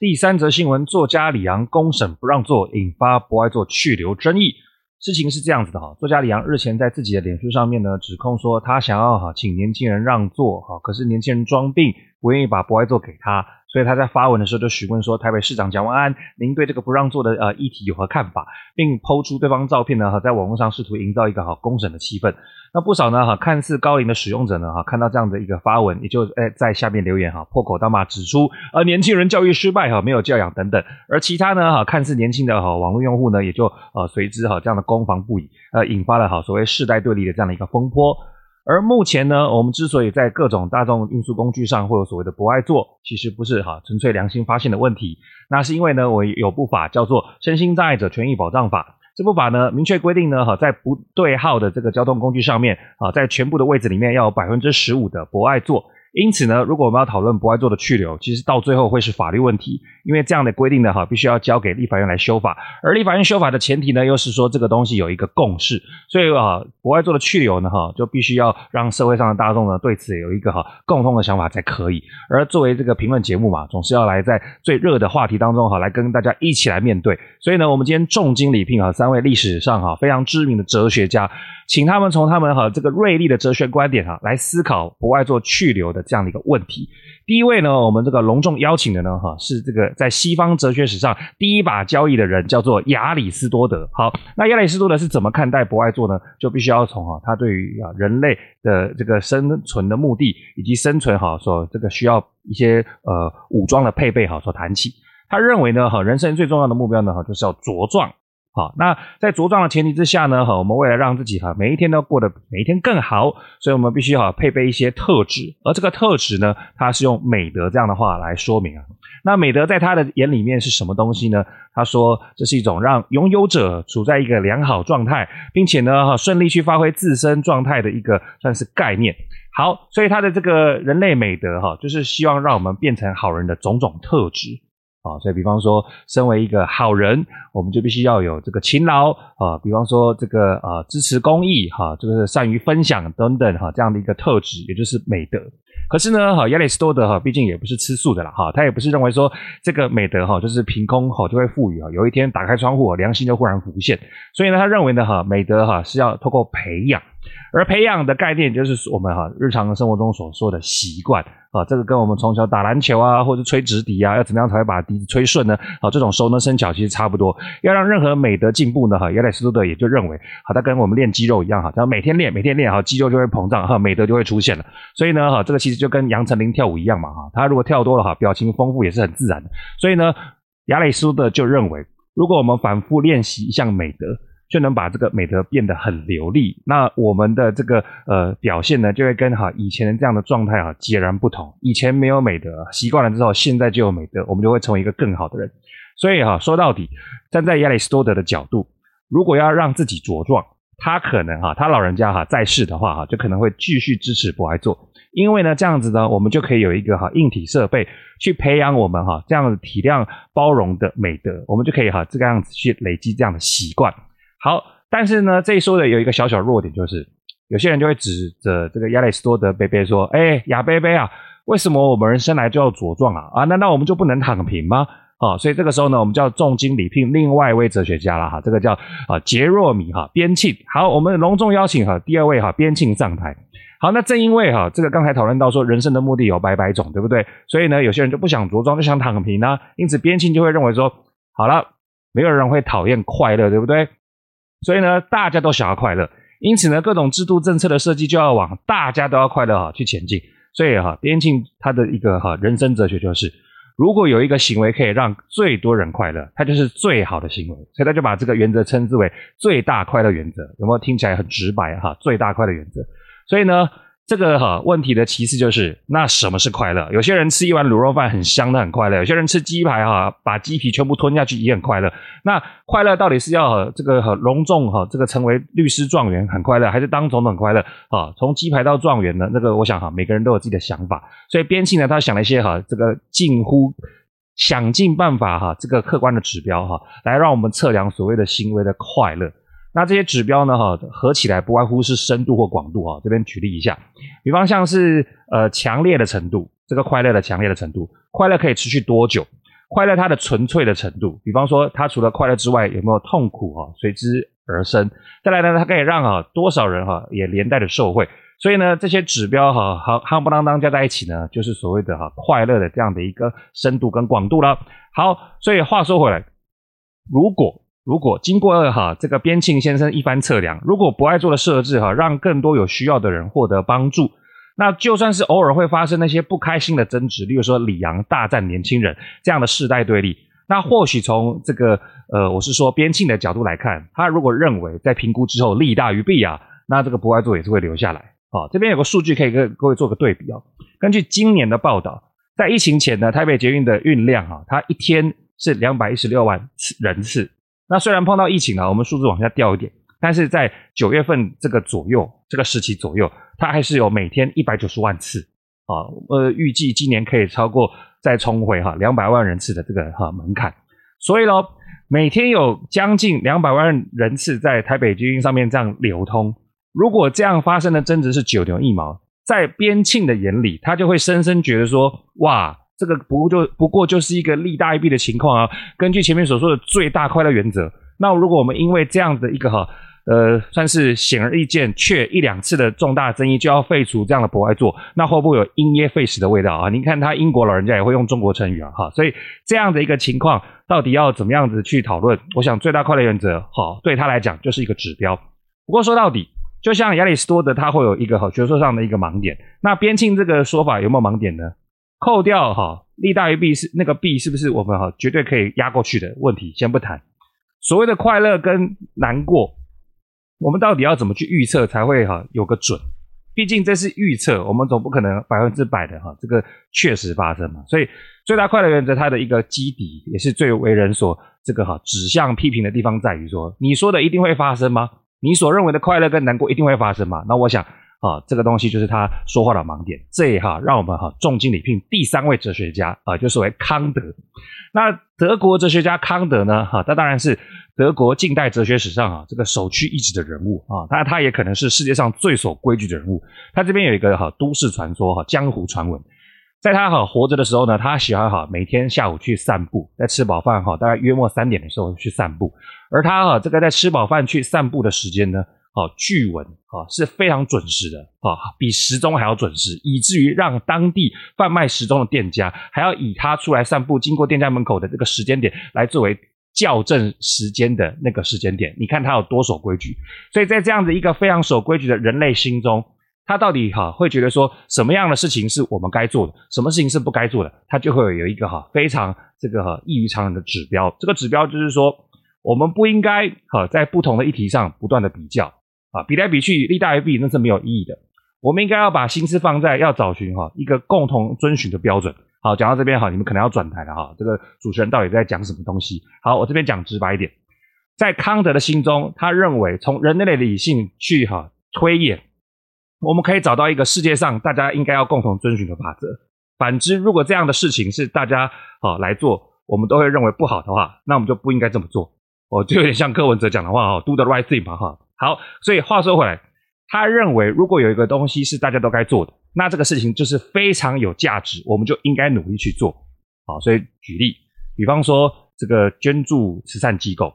Speaker 2: 第三则新闻：作家李昂公审不让座，引发不爱座去留争议。事情是这样子的哈，作家李昂日前在自己的脸书上面呢，指控说他想要哈请年轻人让座哈，可是年轻人装病，不愿意把博爱座给他。所以他在发文的时候就询问说：“台北市长蒋万安，您对这个不让座的呃议题有何看法？”并抛出对方照片呢，哈，在网络上试图营造一个好公审的气氛。那不少呢，哈，看似高龄的使用者呢，哈，看到这样的一个发文，也就诶在下面留言哈，破口大骂，指出呃年轻人教育失败哈，没有教养等等。而其他呢，哈，看似年轻的哈网络用户呢，也就呃随之哈这样的攻防不已，呃，引发了哈所谓世代对立的这样的一个风波。而目前呢，我们之所以在各种大众运输工具上会有所谓的不爱坐，其实不是哈纯粹良心发现的问题，那是因为呢，我有部法叫做《身心障碍者权益保障法》，这部法呢明确规定呢，哈在不对号的这个交通工具上面，啊在全部的位置里面要有百分之十五的不爱坐，因此呢，如果我们要讨论博爱座的去留，其实到最后会是法律问题，因为这样的规定呢，哈，必须要交给立法院来修法，而立法院修法的前提呢，又是说这个东西有一个共识，所以啊，博爱座的去留呢，哈，就必须要让社会上的大众呢对此有一个哈共同的想法才可以。而作为这个评论节目嘛，总是要来在最热的话题当中哈，来跟大家一起来面对。所以呢，我们今天重金礼聘啊三位历史上哈非常知名的哲学家，请他们从他们哈这个锐利的哲学观点哈来思考博爱座去留的这样的一个问题。第一位呢，我们这个隆重邀请的呢，哈，是这个在西方哲学史上第一把交椅的人，叫做亚里士多德。好，那亚里士多德是怎么看待博爱座呢？就必须要从哈他对于啊人类的这个生存的目的以及生存哈所这个需要一些呃武装的配备哈所谈起。他认为呢，哈人生最重要的目标呢，哈就是要茁壮。好，那在茁壮的前提之下呢，哈，我们为了让自己哈每一天都过得每一天更好，所以我们必须哈配备一些特质，而这个特质呢，它是用美德这样的话来说明啊。那美德在他的眼里面是什么东西呢？他说这是一种让拥有者处在一个良好状态，并且呢哈顺利去发挥自身状态的一个算是概念。好，所以他的这个人类美德哈，就是希望让我们变成好人的种种特质。啊，所以比方说，身为一个好人，我们就必须要有这个勤劳啊，比方说这个啊支持公益哈，这个善于分享等等哈，这样的一个特质，也就是美德。可是呢，哈亚里士多德哈，毕竟也不是吃素的啦哈，他也不是认为说这个美德哈就是凭空哈就会赋予啊，有一天打开窗户，良心就忽然浮现。所以呢，他认为呢哈，美德哈是要透过培养。而培养的概念就是我们哈日常生活中所说的习惯啊，这个跟我们从小打篮球啊，或者吹直笛啊，要怎么样才会把笛子吹顺呢？啊，这种熟能生巧其实差不多。要让任何美德进步呢，哈，亚里士多德也就认为，好，它跟我们练肌肉一样哈，只要每天练，每天练，哈，肌肉就会膨胀，哈，美德就会出现了。所以呢，哈，这个其实就跟杨丞琳跳舞一样嘛，哈，他如果跳多了哈，表情丰富也是很自然的。所以呢，亚里士多德就认为，如果我们反复练习一项美德，就能把这个美德变得很流利，那我们的这个呃表现呢，就会跟哈以前的这样的状态哈截然不同。以前没有美德，习惯了之后，现在就有美德，我们就会成为一个更好的人。所以哈，说到底，站在亚里士多德的角度，如果要让自己茁壮，他可能哈他老人家哈在世的话哈，就可能会继续支持博爱做，因为呢这样子呢，我们就可以有一个哈硬体设备去培养我们哈这样子体谅包容的美德，我们就可以哈这个样子去累积这样的习惯。好，但是呢，这一说的有一个小小弱点，就是有些人就会指着这个亚里士多德伯伯说：“哎，亚伯伯啊，为什么我们人生来就要茁壮啊？啊，难道我们就不能躺平吗？”啊，所以这个时候呢，我们就要重金礼聘另外一位哲学家了哈，这个叫啊杰若米哈边沁。好，我们隆重邀请哈第二位哈边沁上台。好，那正因为哈这个刚才讨论到说人生的目的有百百种，对不对？所以呢，有些人就不想着装，就想躺平呢、因此边沁就会认为说，好了，没有人会讨厌快乐，对不对？所以呢，大家都想要快乐，因此呢，各种制度政策的设计就要往大家都要快乐哈去前进。所以哈，边沁他的一个哈人生哲学就是，如果有一个行为可以让最多人快乐，它就是最好的行为。所以他就把这个原则称之为最大快乐原则。有没有听起来很直白哈？最大快乐原则。所以呢。这个哈问题的其次就是，那什么是快乐？有些人吃一碗卤肉饭很香，的很快乐；有些人吃鸡排哈，把鸡皮全部吞下去也很快乐。那快乐到底是要这个很隆重哈，这个成为律师状元很快乐，还是当总统快乐？啊，从鸡排到状元呢，那个我想哈，每个人都有自己的想法。所以边沁呢，他想了一些哈，这个近乎想尽办法哈，这个客观的指标哈，来让我们测量所谓的行为的快乐。那这些指标呢，哈，合起来不外乎是深度或广度啊。这边举例一下，比方像是呃强烈的程度，这个快乐的强烈的程度，快乐可以持续多久？快乐它的纯粹的程度，比方说它除了快乐之外有没有痛苦哈随之而生？再来呢，它可以让啊多少人哈也连带的受惠？所以呢，这些指标哈好夯不啷当加在一起呢，就是所谓的哈快乐的这样的一个深度跟广度了。好，所以话说回来，如果如果经过哈这个边沁先生一番测量，如果博爱座的设置哈让更多有需要的人获得帮助，那就算是偶尔会发生那些不开心的争执，例如说李阳大战年轻人这样的世代对立，那或许从这个呃我是说边沁的角度来看，他如果认为在评估之后利大于弊啊，那这个博爱座也是会留下来。好，这边有个数据可以跟各位做个对比哦。根据今年的报道，在疫情前呢，台北捷运的运量哈，它一天是两百一十六万人次。那虽然碰到疫情啊，我们数字往下掉一点，但是在九月份这个左右，这个时期左右，它还是有每天一百九十万次啊，呃，预计今年可以超过再冲回哈两百万人次的这个哈门槛。所以呢，每天有将近两百万人次在台北捷运上面这样流通。如果这样发生的争执是九牛一毛，在边沁的眼里，他就会深深觉得说：哇，这个不就不过就是一个利大于弊的情况啊。根据前面所说的最大快乐原则，那如果我们因为这样的一个哈呃算是显而易见却一两次的重大争议就要废除这样的博爱座，那会不会有因噎废食的味道啊？您看他英国老人家也会用中国成语啊哈，所以这样的一个情况到底要怎么样子去讨论？我想最大快乐原则好对他来讲就是一个指标。不过说到底。就像亚里士多德，他会有一个哈学说上的一个盲点。那边沁这个说法有没有盲点呢？扣掉哈利大于弊是那个弊是不是我们哈绝对可以压过去的问题？先不谈。所谓的快乐跟难过，我们到底要怎么去预测才会哈有个准？毕竟这是预测，我们总不可能百分之百的哈这个确实发生嘛。所以最大快乐原则它的一个基底，也是最为人所这个哈指向批评的地方，在于说你说的一定会发生吗？你所认为的快乐跟难过一定会发生吗？那我想啊，这个东西就是他说话的盲点。这哈，让我们哈重金礼聘第三位哲学家啊，就是为康德。那德国哲学家康德呢？哈，他当然是德国近代哲学史上啊这个首屈一指的人物啊。当然，他也可能是世界上最守规矩的人物。他这边有一个哈都市传说哈江湖传闻。在他哈活着的时候呢，他喜欢哈每天下午去散步，在吃饱饭哈大概约莫三点的时候去散步。而他哈这个在吃饱饭去散步的时间呢，啊据闻啊是非常准时的啊，比时钟还要准时，以至于让当地贩卖时钟的店家还要以他出来散步经过店家门口的这个时间点来作为校正时间的那个时间点。你看他有多守规矩，所以在这样子一个非常守规矩的人类心中。他到底哈会觉得说什么样的事情是我们该做的，什么事情是不该做的，他就会有一个哈非常这个哈异于常人的指标。这个指标就是说，我们不应该哈在不同的议题上不断的比较啊，比来比去，利大于弊，那是没有意义的。我们应该要把心思放在要找寻哈一个共同遵循的标准。好，讲到这边哈，你们可能要转台了哈。这个主持人到底在讲什么东西？好，我这边讲直白一点，在康德的心中，他认为从人类的理性去哈推演。我们可以找到一个世界上大家应该要共同遵循的法则。反之，如果这样的事情是大家啊来做，我们都会认为不好的话，那我们就不应该这么做。哦，就有点像柯文哲讲的话哈，do the right thing 嘛哈。好，所以话说回来，他认为如果有一个东西是大家都该做的，那这个事情就是非常有价值，我们就应该努力去做。好，所以举例，比方说这个捐助慈善机构，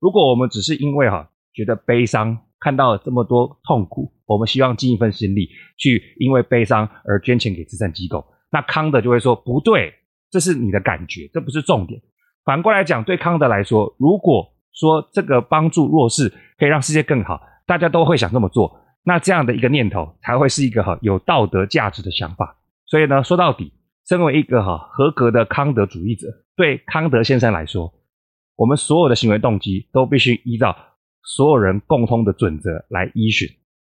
Speaker 2: 如果我们只是因为哈觉得悲伤。看到了这么多痛苦，我们希望尽一份心力去，因为悲伤而捐钱给慈善机构。那康德就会说不对，这是你的感觉，这不是重点。反过来讲，对康德来说，如果说这个帮助弱势可以让世界更好，大家都会想这么做，那这样的一个念头才会是一个哈有道德价值的想法。所以呢，说到底，身为一个哈合格的康德主义者，对康德先生来说，我们所有的行为动机都必须依照。所有人共通的准则来依循。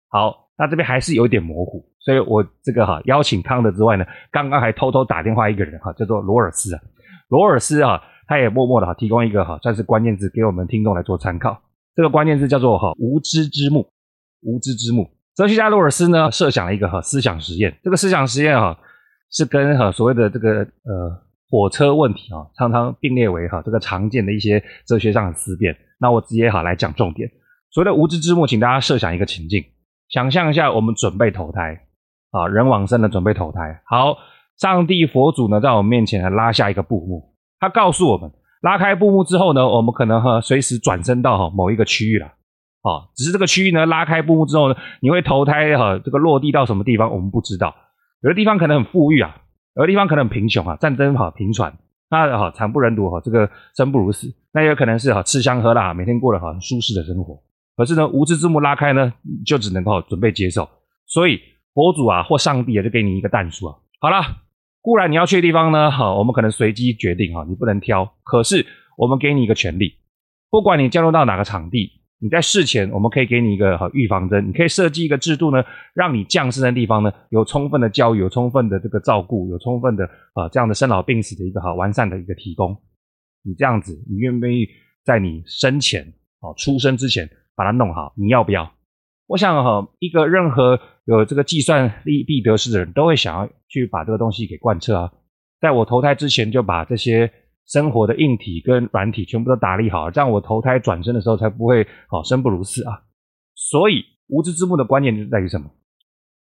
Speaker 2: 好，那这边还是有点模糊，所以我这个哈邀请康德之外呢，刚刚还偷偷打电话一个人哈，叫做罗尔斯啊。罗尔斯啊，他也默默的哈提供一个哈算是关键字给我们听众来做参考。这个关键字叫做哈无知之幕。无知之幕。哲学家罗尔斯呢设想了一个哈思想实验，这个思想实验哈是跟哈所谓的这个呃火车问题啊常常并列为哈这个常见的一些哲学上的思辨。那我直接好来讲重点。所谓的无知之幕，请大家设想一个情境，想象一下我们准备投胎，啊，人往生的准备投胎。好，上帝佛祖呢在我们面前拉下一个布幕，他告诉我们，拉开布幕之后呢，我们可能哈随时转身到哈某一个区域了，啊，只是这个区域呢拉开布幕之后呢，你会投胎哈这个落地到什么地方，我们不知道。有的地方可能很富裕啊，有的地方可能很贫穷啊，战争哈频传。那好，惨不忍睹哈，这个生不如死。那也有可能是哈吃香喝辣，每天过得很舒适的生活。可是呢，无知之幕拉开呢，就只能够准备接受。所以佛祖啊或上帝啊就给你一个但书啊。好了，固然你要去的地方呢，好，我们可能随机决定哈，你不能挑。可是我们给你一个权利，不管你降落到哪个场地。你在事前，我们可以给你一个哈预防针，你可以设计一个制度呢，让你降生的地方呢有充分的教育，有充分的这个照顾，有充分的啊这样的生老病死的一个好完善的一个提供。你这样子，你愿不愿意在你生前啊出生之前把它弄好？你要不要？我想哈，一个任何有这个计算利弊得失的人都会想要去把这个东西给贯彻啊。在我投胎之前就把这些生活的硬体跟软体全部都打理好，这样我投胎转生的时候才不会好生不如死啊。所以无知之幕的关键就在于什么？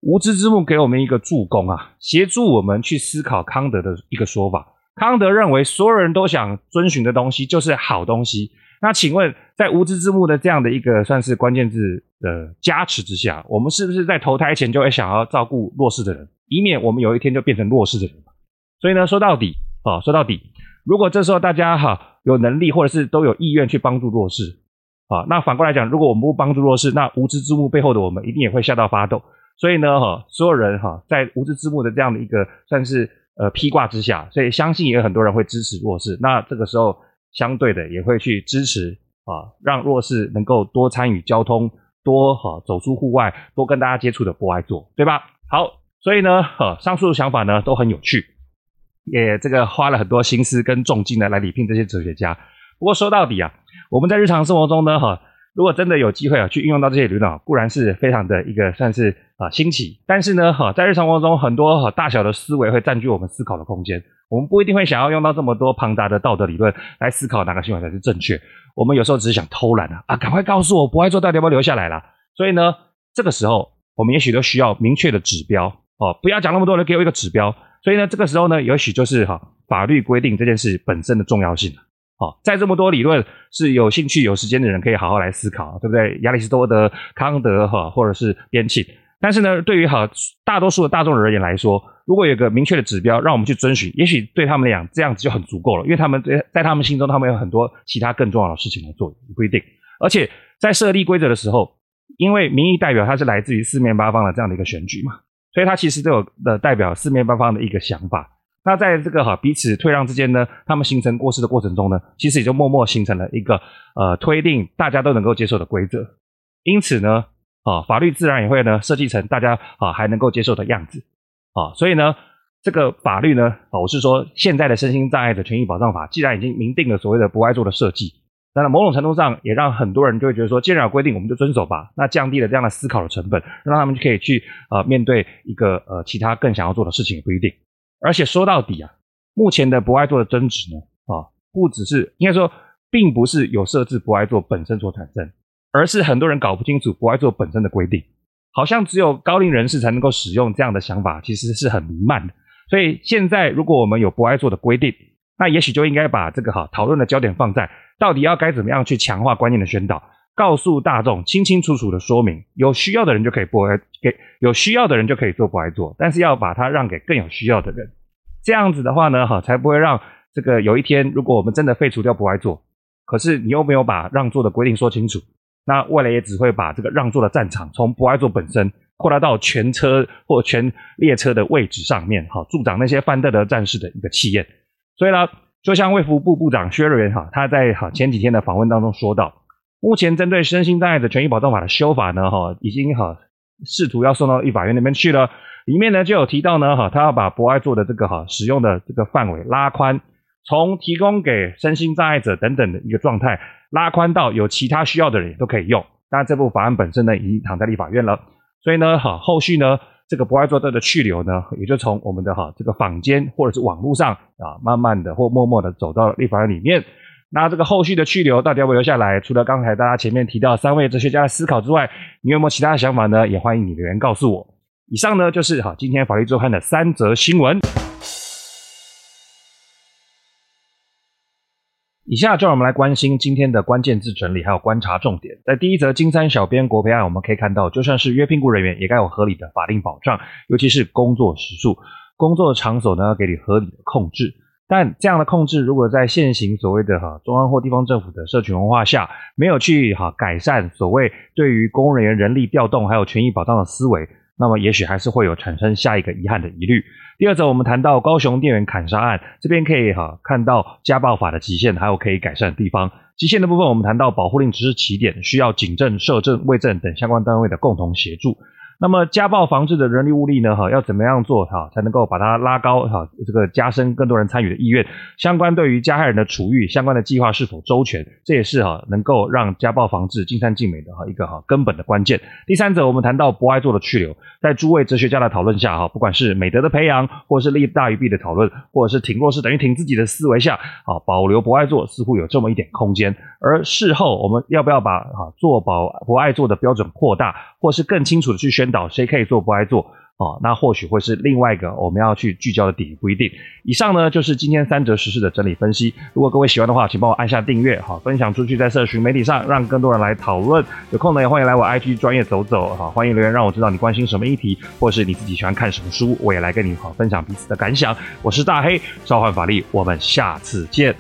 Speaker 2: 无知之幕给我们一个助攻啊，协助我们去思考康德的一个说法。康德认为，所有人都想遵循的东西就是好东西。那请问，在无知之幕的这样的一个算是关键字的加持之下，我们是不是在投胎前就会想要照顾弱势的人，以免我们有一天就变成弱势的人？所以呢，说到底啊，说到底，如果这时候大家哈有能力或者是都有意愿去帮助弱势啊，那反过来讲，如果我们不帮助弱势，那无知之幕背后的我们一定也会吓到发抖。所以呢，哈，所有人哈，在无知之幕的这样的一个算是呃披挂之下，所以相信也有很多人会支持弱势。那这个时候，相对的也会去支持啊，让弱势能够多参与交通，多哈走出户外，多跟大家接触的不爱做，对吧？好，所以呢，哈，上述的想法呢都很有趣，也这个花了很多心思跟重金呢来礼聘这些哲学家。不过说到底啊，我们在日常生活中呢，哈。如果真的有机会啊，去运用到这些理论，固然是非常的一个算是啊新奇。但是呢，哈，在日常生活中，很多哈大小的思维会占据我们思考的空间。我们不一定会想要用到这么多庞大的道德理论来思考哪个行为才是正确。我们有时候只是想偷懒啊，啊，赶快告诉我，不爱做到底要不要留下来啦。所以呢，这个时候我们也许都需要明确的指标哦，不要讲那么多人给我一个指标。所以呢，这个时候呢，也许就是哈法律规定这件事本身的重要性。好，在这么多理论是有兴趣、有时间的人可以好好来思考，对不对？亚里士多德、康德哈，或者是边沁。但是呢，对于好大多数的大众而言来说，如果有个明确的指标让我们去遵循，也许对他们来讲这样子就很足够了，因为他们在在他们心中，他们有很多其他更重要的事情来做，不一定。而且在设立规则的时候，因为民意代表它是来自于四面八方的这样的一个选举嘛，所以它其实都有的代表四面八方的一个想法。那在这个哈彼此退让之间呢，他们形成过失的过程中呢，其实也就默默形成了一个呃推定大家都能够接受的规则。因此呢，啊法律自然也会呢设计成大家啊还能够接受的样子。啊，所以呢，这个法律呢，啊我是说现在的身心障碍的权益保障法，既然已经明定了所谓的不爱做的设计，那某种程度上也让很多人就会觉得说，既然有规定，我们就遵守吧。那降低了这样的思考的成本，让他们就可以去呃面对一个呃其他更想要做的事情也不一定。而且说到底啊，目前的不爱做的争执呢，啊，不只是应该说，并不是有设置不爱做本身所产生，而是很多人搞不清楚博爱座本身的规定，好像只有高龄人士才能够使用这样的想法，其实是很弥漫的。所以现在如果我们有博爱座的规定，那也许就应该把这个哈讨论的焦点放在到底要该怎么样去强化观念的宣导，告诉大众清清楚楚的说明，有需要的人就可以博爱，给有需要的人就可以做博爱座，但是要把它让给更有需要的人。这样子的话呢，哈，才不会让这个有一天，如果我们真的废除掉博爱座，可是你又没有把让座的规定说清楚，那未来也只会把这个让座的战场从博爱座本身扩大到全车或全列车的位置上面，哈，助长那些范德德战士的一个气焰。所以呢，就像卫福部部长薛瑞元哈，他在哈前几天的访问当中说到。目前针对身心障碍的权益保障法的修法呢，哈，已经哈试图要送到立法院那边去了。里面呢就有提到呢，哈，他要把博爱座的这个哈使用的这个范围拉宽，从提供给身心障碍者等等的一个状态，拉宽到有其他需要的人也都可以用。当然，这部法案本身呢已经躺在立法院了，所以呢，哈，后续呢这个博爱座的去留呢，也就从我们的哈这个坊间或者是网络上啊，慢慢的或默默的走到了立法院里面。那这个后续的去留到底要不要留下来？除了刚才大家前面提到三位哲学家的思考之外，你有没有其他的想法呢？也欢迎你留言告诉我。以上呢就是哈今天法律周刊的三则新闻。以下就让我们来关心今天的关键字整理还有观察重点。在第一则金三小编国赔案，我们可以看到，就算是约聘雇人员，也该有合理的法定保障，尤其是工作时数、工作的场所呢，要给你合理的控制。但这样的控制，如果在现行所谓的哈中央或地方政府的社群文化下，没有去哈改善所谓对于公务人员人力调动还有权益保障的思维，那么也许还是会有产生下一个遗憾的疑虑。第二则，我们谈到高雄店员砍杀案，这边可以哈看到家暴法的极限，还有可以改善的地方。极限的部分，我们谈到保护令只是起点，需要警政、社政、卫政等相关单位的共同协助。那么家暴防治的人力物力呢？哈，要怎么样做哈，才能够把它拉高哈？这个加深更多人参与的意愿。相关对于加害人的处遇，相关的计划是否周全，这也是哈能够让家暴防治尽善尽美的哈一个哈根本的关键。第三者，我们谈到不爱做的去留，在诸位哲学家的讨论下哈，不管是美德的培养，或者是利大于弊的讨论，或者是挺弱势等于挺自己的思维下，啊，保留不爱做似乎有这么一点空间。而事后我们要不要把啊做保不爱做的标准扩大，或是更清楚的去宣导谁可以做不爱做？哦，那或许会是另外一个我们要去聚焦的点，不一定。以上呢就是今天三则时事的整理分析。如果各位喜欢的话，请帮我按下订阅，好，分享出去，在社群媒体上，让更多人来讨论。有空呢也欢迎来我 IG 专业走走，好，欢迎留言让我知道你关心什么议题，或是你自己喜欢看什么书，我也来跟你好分享彼此的感想。我是大黑，召唤法力，我们下次见。